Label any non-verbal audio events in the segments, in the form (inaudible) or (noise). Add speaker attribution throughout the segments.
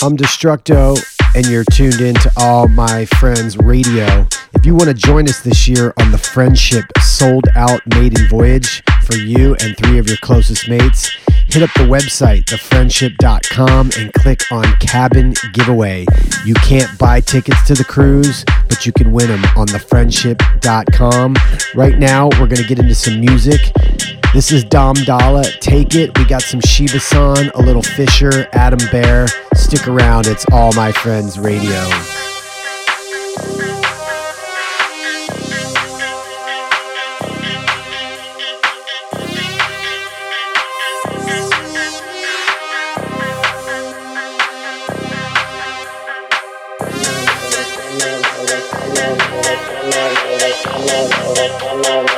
Speaker 1: I'm Destructo, and you're tuned in to All My Friends Radio. If you want to join us this year on the Friendship Sold Out Maiden Voyage for you and three of your closest mates, hit up the website, thefriendship.com, and click on Cabin Giveaway. You can't buy tickets to the cruise, but you can win them on thefriendship.com. Right now, we're going to get into some music. This is Dom Dolla. Take it. We got some Shiba San, a little Fisher, Adam Beyer. Stick around. It's All My Friends Radio. (laughs)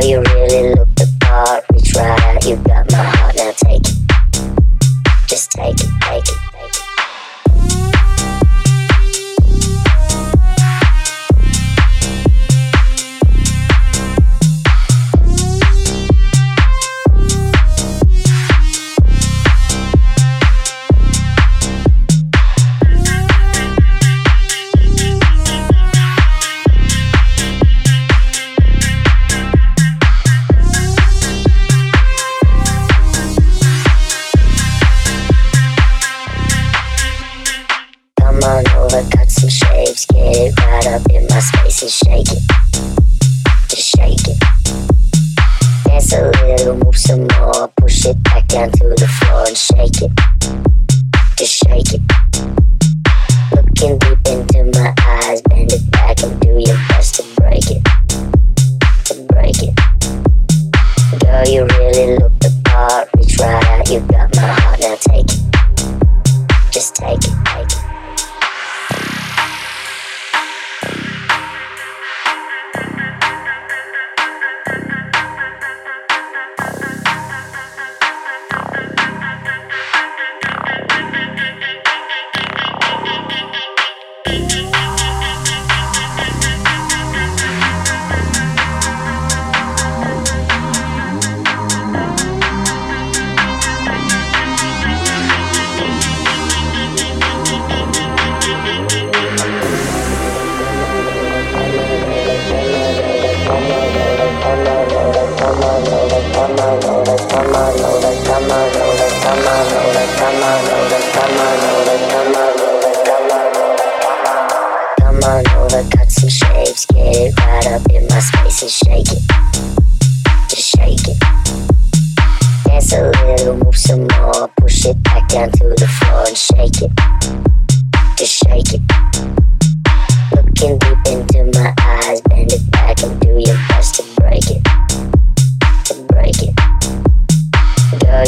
Speaker 2: girl, you really look the part. We tried, you got my heart,
Speaker 3: now take it.
Speaker 4: Just take it,
Speaker 2: take it.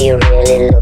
Speaker 2: Yeah.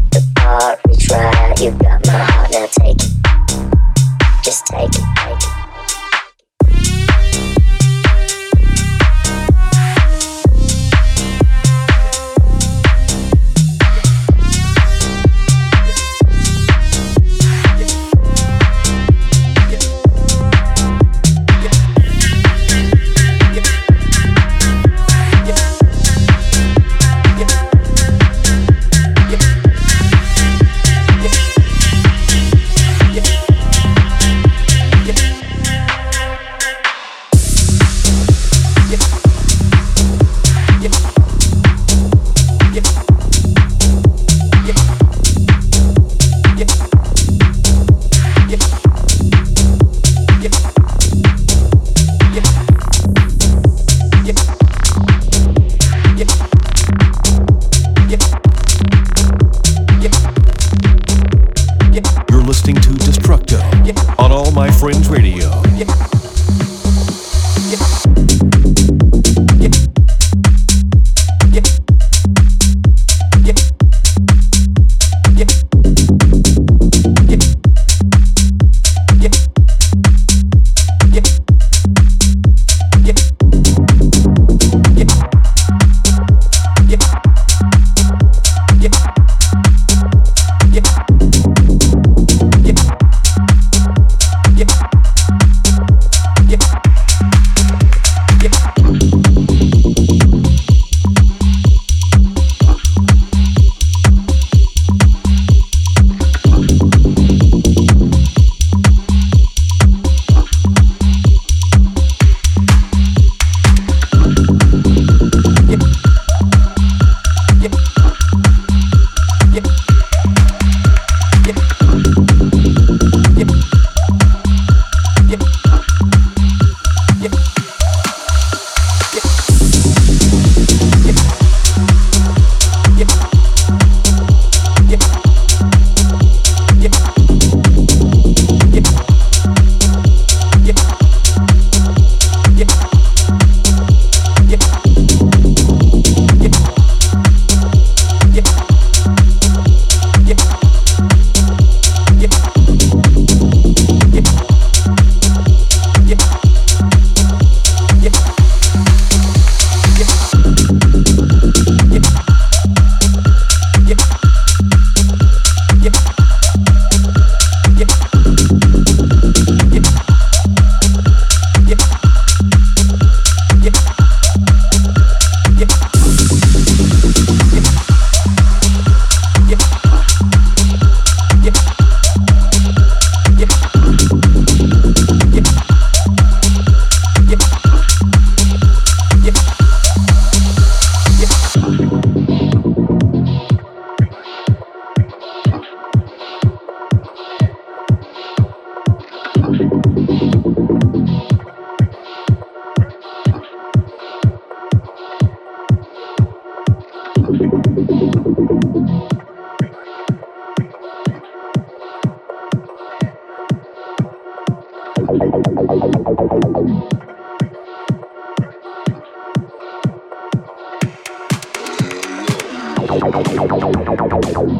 Speaker 2: Thank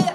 Speaker 2: you.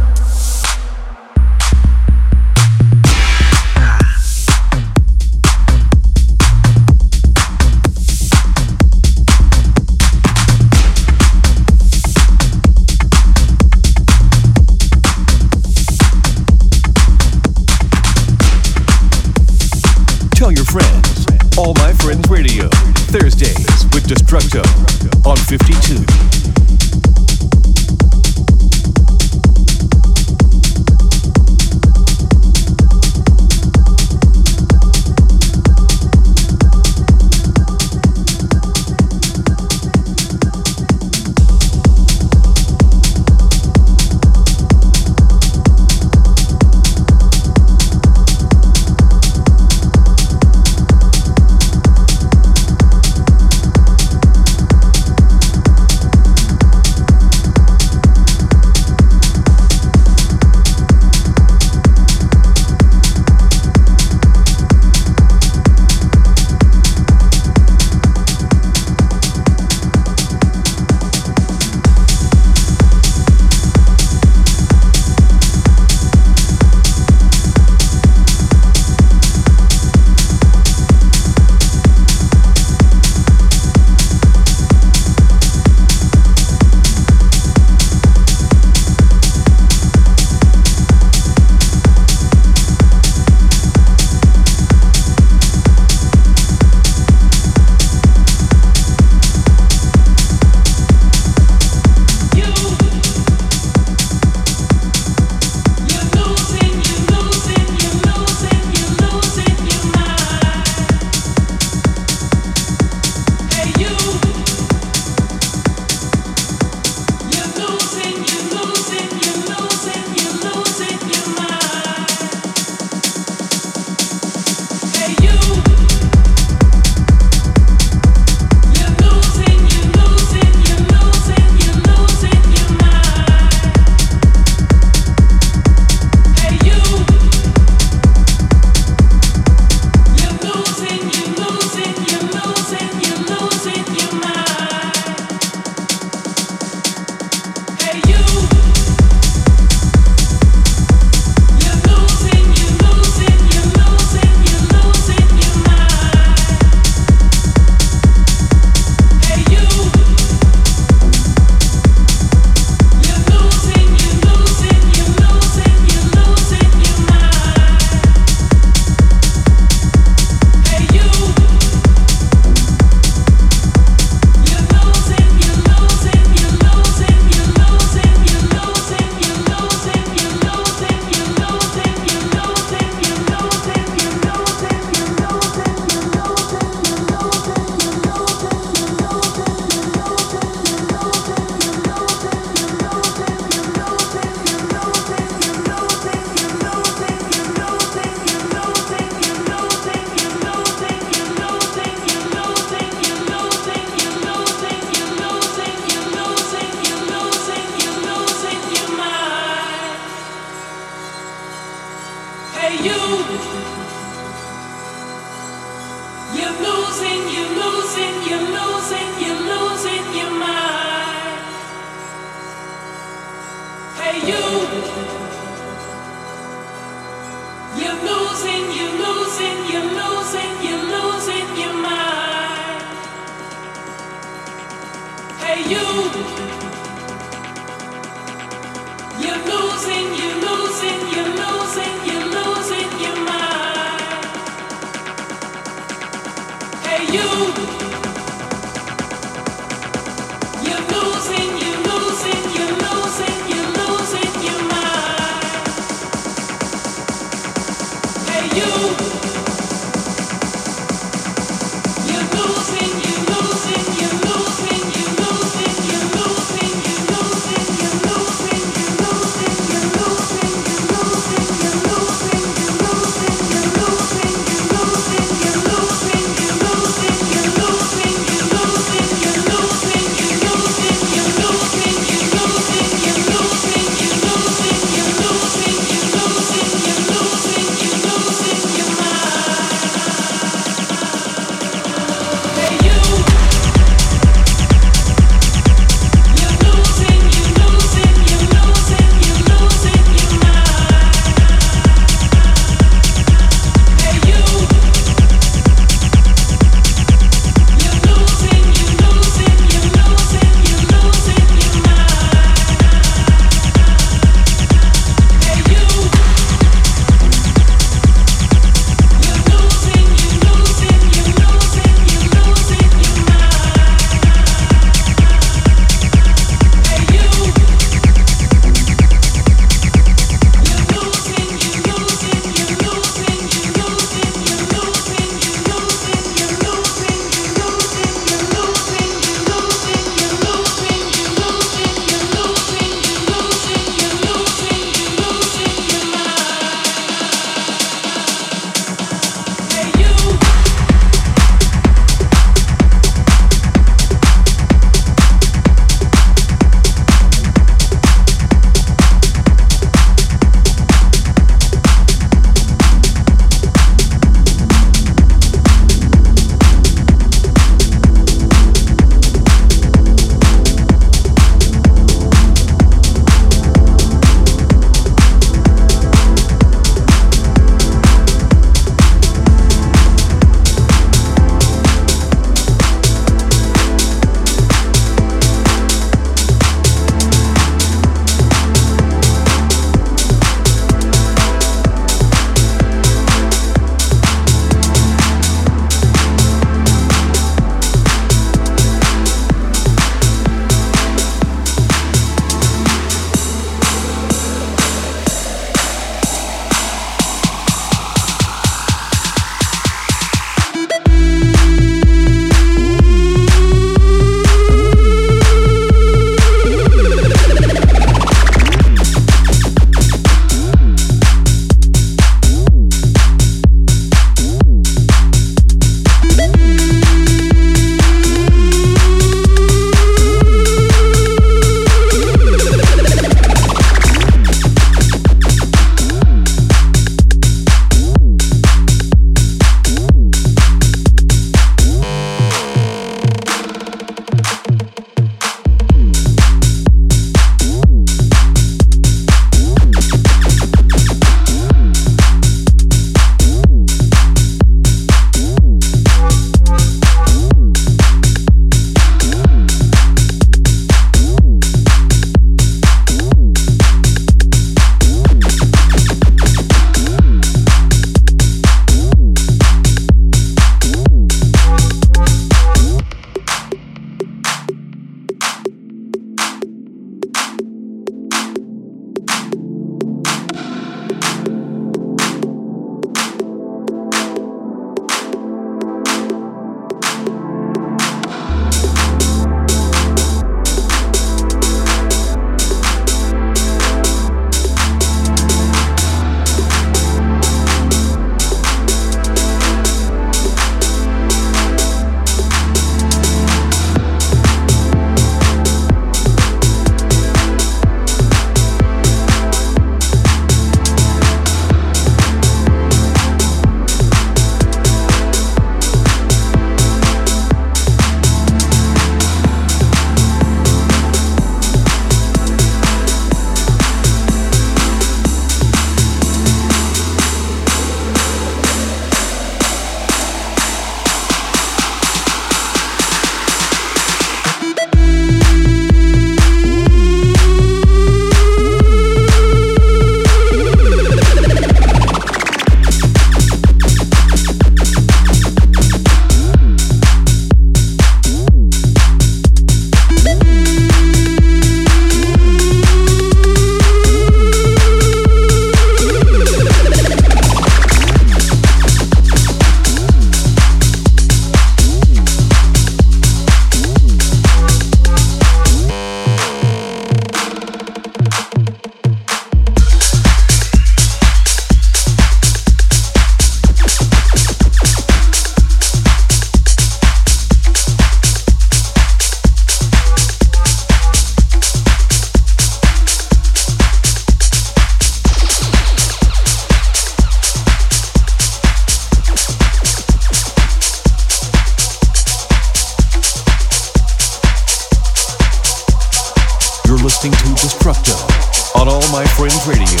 Speaker 2: Radio.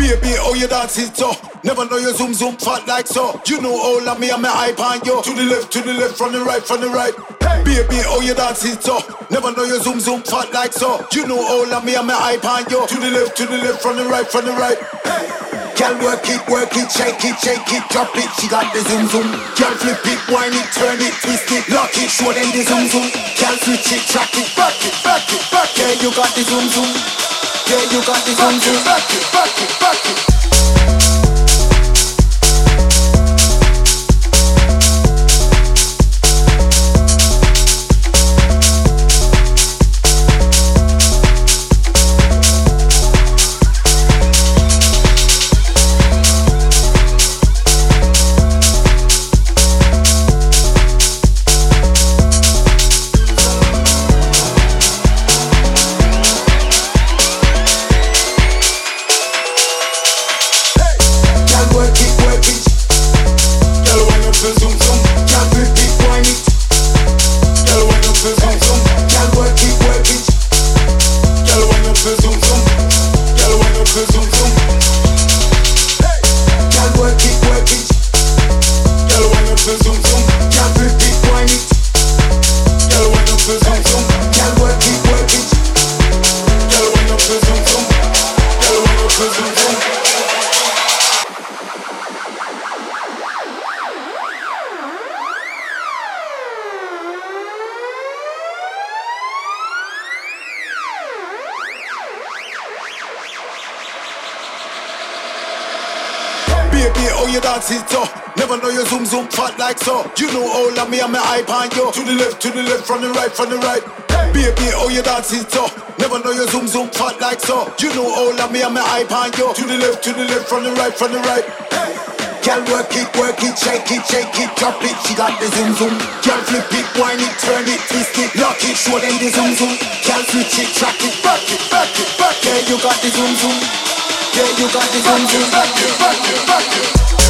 Speaker 5: Baby, oh you dance it so? Never know you zoom zoom fat like so. You know all of me and my hype on you. To the left, to the left, from the right, from the right. Baby, oh you dance it so? Never know you zoom zoom fat like so. You know all of me and my hype on you. To the left, to the left, from the right, from the right Girl work it, work it, shake it, shake it, drop it. She got the zoom zoom. Girl flip it, wind it, turn it, twist it, lock it. Show them the zoom zoom. Girl switch it, track it, back it, back it, back it. Yeah, you got the zoom zoom. Yeah, you got the zoom zoom. Back it, back it, back it. Zoom fat like so. You know all of me and my hype on yo. To the left, to the left, from the right, from the right. Baby, oh you dance it so? Never know you zoom zoom fat like so. You know all of me and my hype on yo. To the left, to the left, from the right, from the right. Girl work it, work it, shake it, shake it, drop it. She got the zoom zoom. Girl flip it, wind it, turn it, twist it, lock it. Show them the zoom zoom. Girl switch it, track it, back it, back it, back it. Yeah, you got the zoom zoom. Yeah, you got the zoom zoom. Back it, back it, back it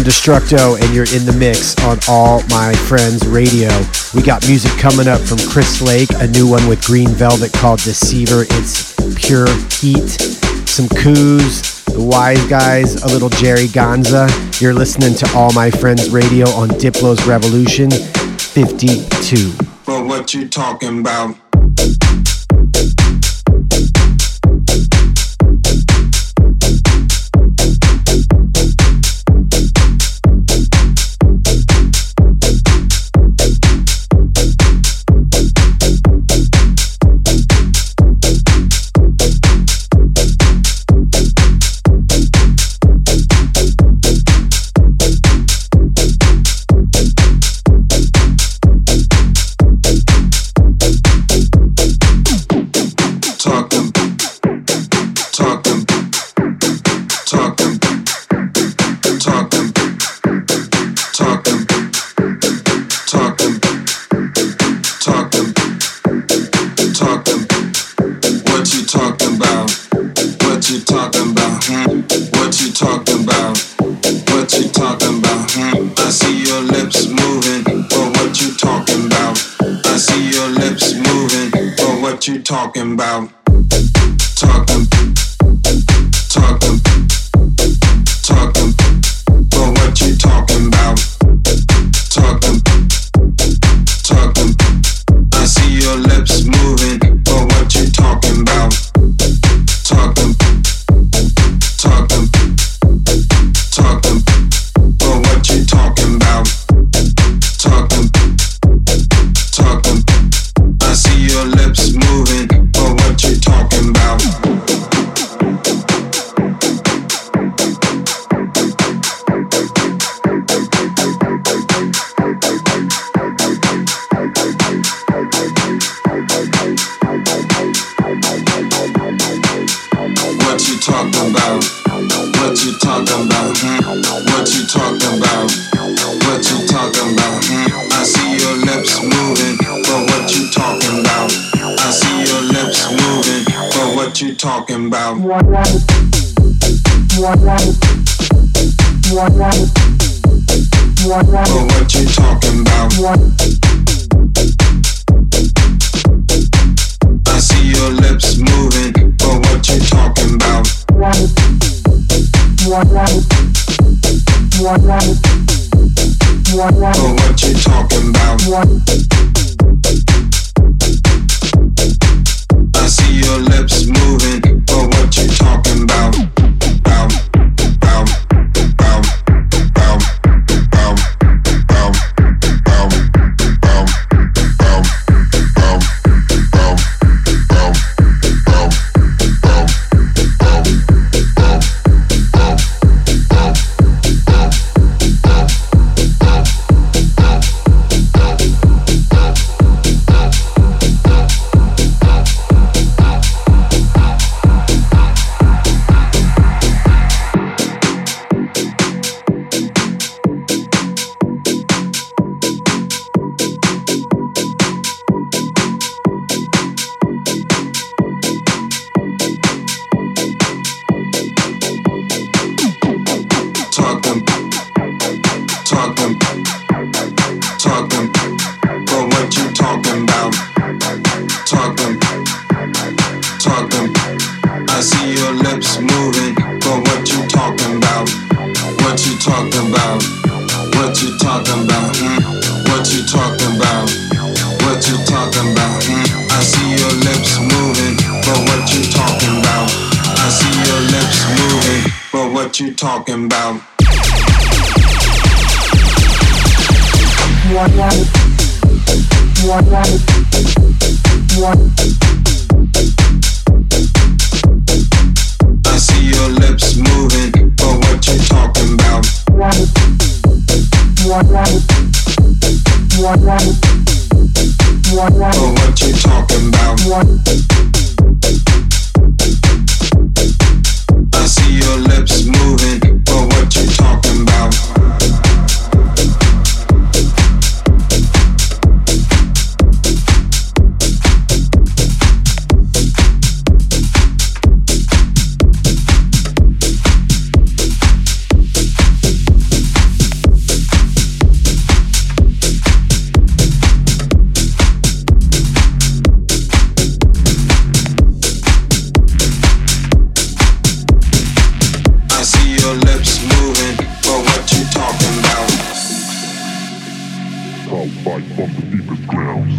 Speaker 1: I'm Destructo, and you're in the mix on All My Friends Radio. We got music coming up from Chris Lake, a new one with Green Velvet called Deceiver. It's pure heat. Some coos, the Wise Guys, a little Jerry Gonza. You're listening to All My Friends Radio on Diplo's Revolution 52.
Speaker 6: But what you talking about? talking about talking talking talking. But what you talking about? Talking talking. I see your lips moving.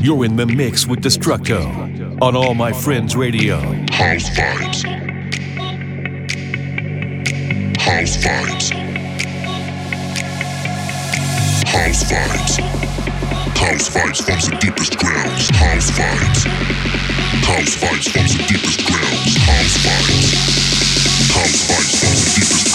Speaker 4: You're in the mix with Destructo on All My Friends Radio.
Speaker 7: House vibes. House vibes. House vibes. House vibes from the deepest grounds. House vibes. House vibes from the deepest grounds. House vibes. House vibes from the deepest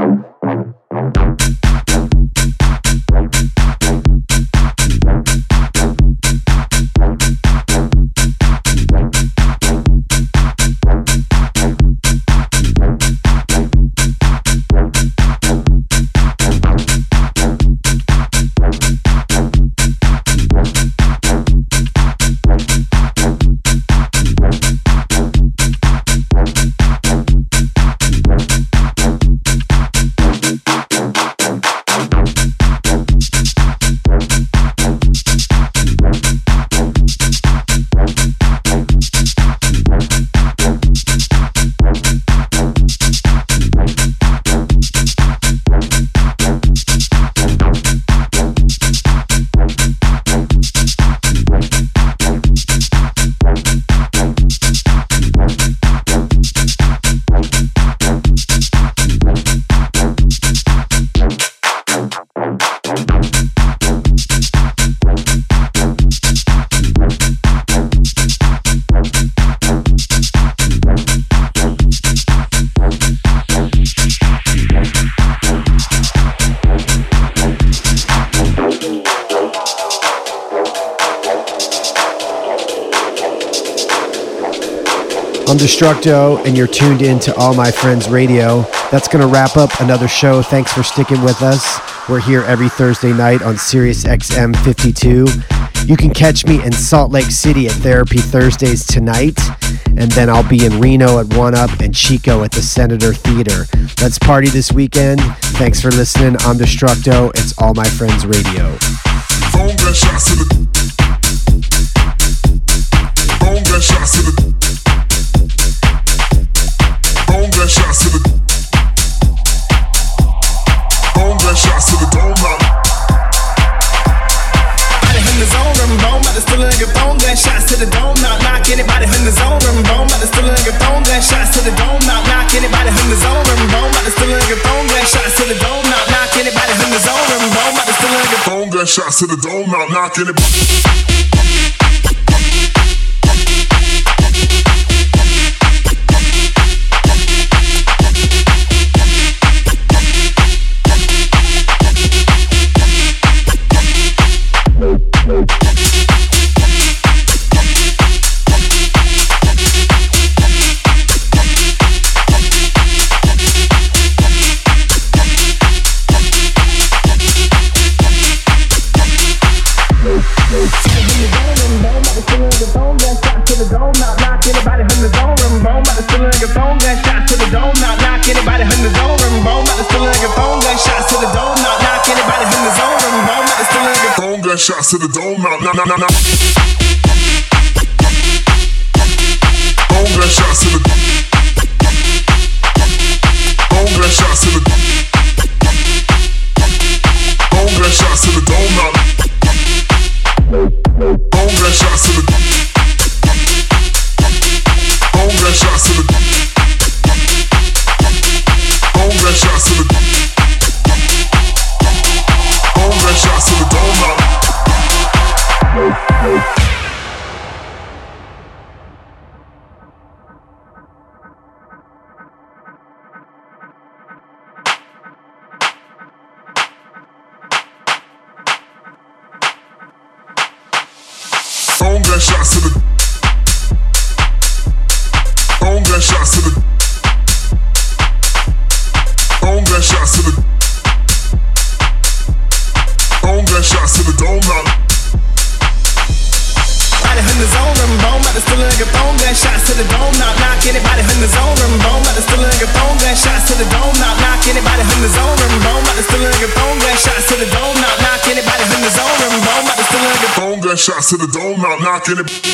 Speaker 1: I'm Destructo, and you're tuned in to All My Friends Radio. That's going to wrap up another show. Thanks for sticking with us. We're here every Thursday night on Sirius XM 52. You can catch me in Salt Lake City at Therapy Thursdays tonight, and then I'll be in Reno at One Up and Chico at the Senator Theater. Let's party this weekend. Thanks for listening. I'm Destructo. It's All My Friends Radio.
Speaker 8: The. The. Shots to the. Phone gun shots to the dome now.
Speaker 9: Body in the zone, rum bone, but still in your phone, gun shots to the dome, knock knock anybody in the zone, rum bone, but still in your phone, gun shots to the dome, knock knock anybody in the zone, rum bone, but still in your phone, gun shots to the dome, knock knock anybody in the zone, rum bone, but still in your
Speaker 8: Phone gun shots to the dome. Knock anybody.
Speaker 9: bounce to the dome. Now, now, now, now, Don't let shots to the dome.
Speaker 8: Don't let shots to the dome. till it.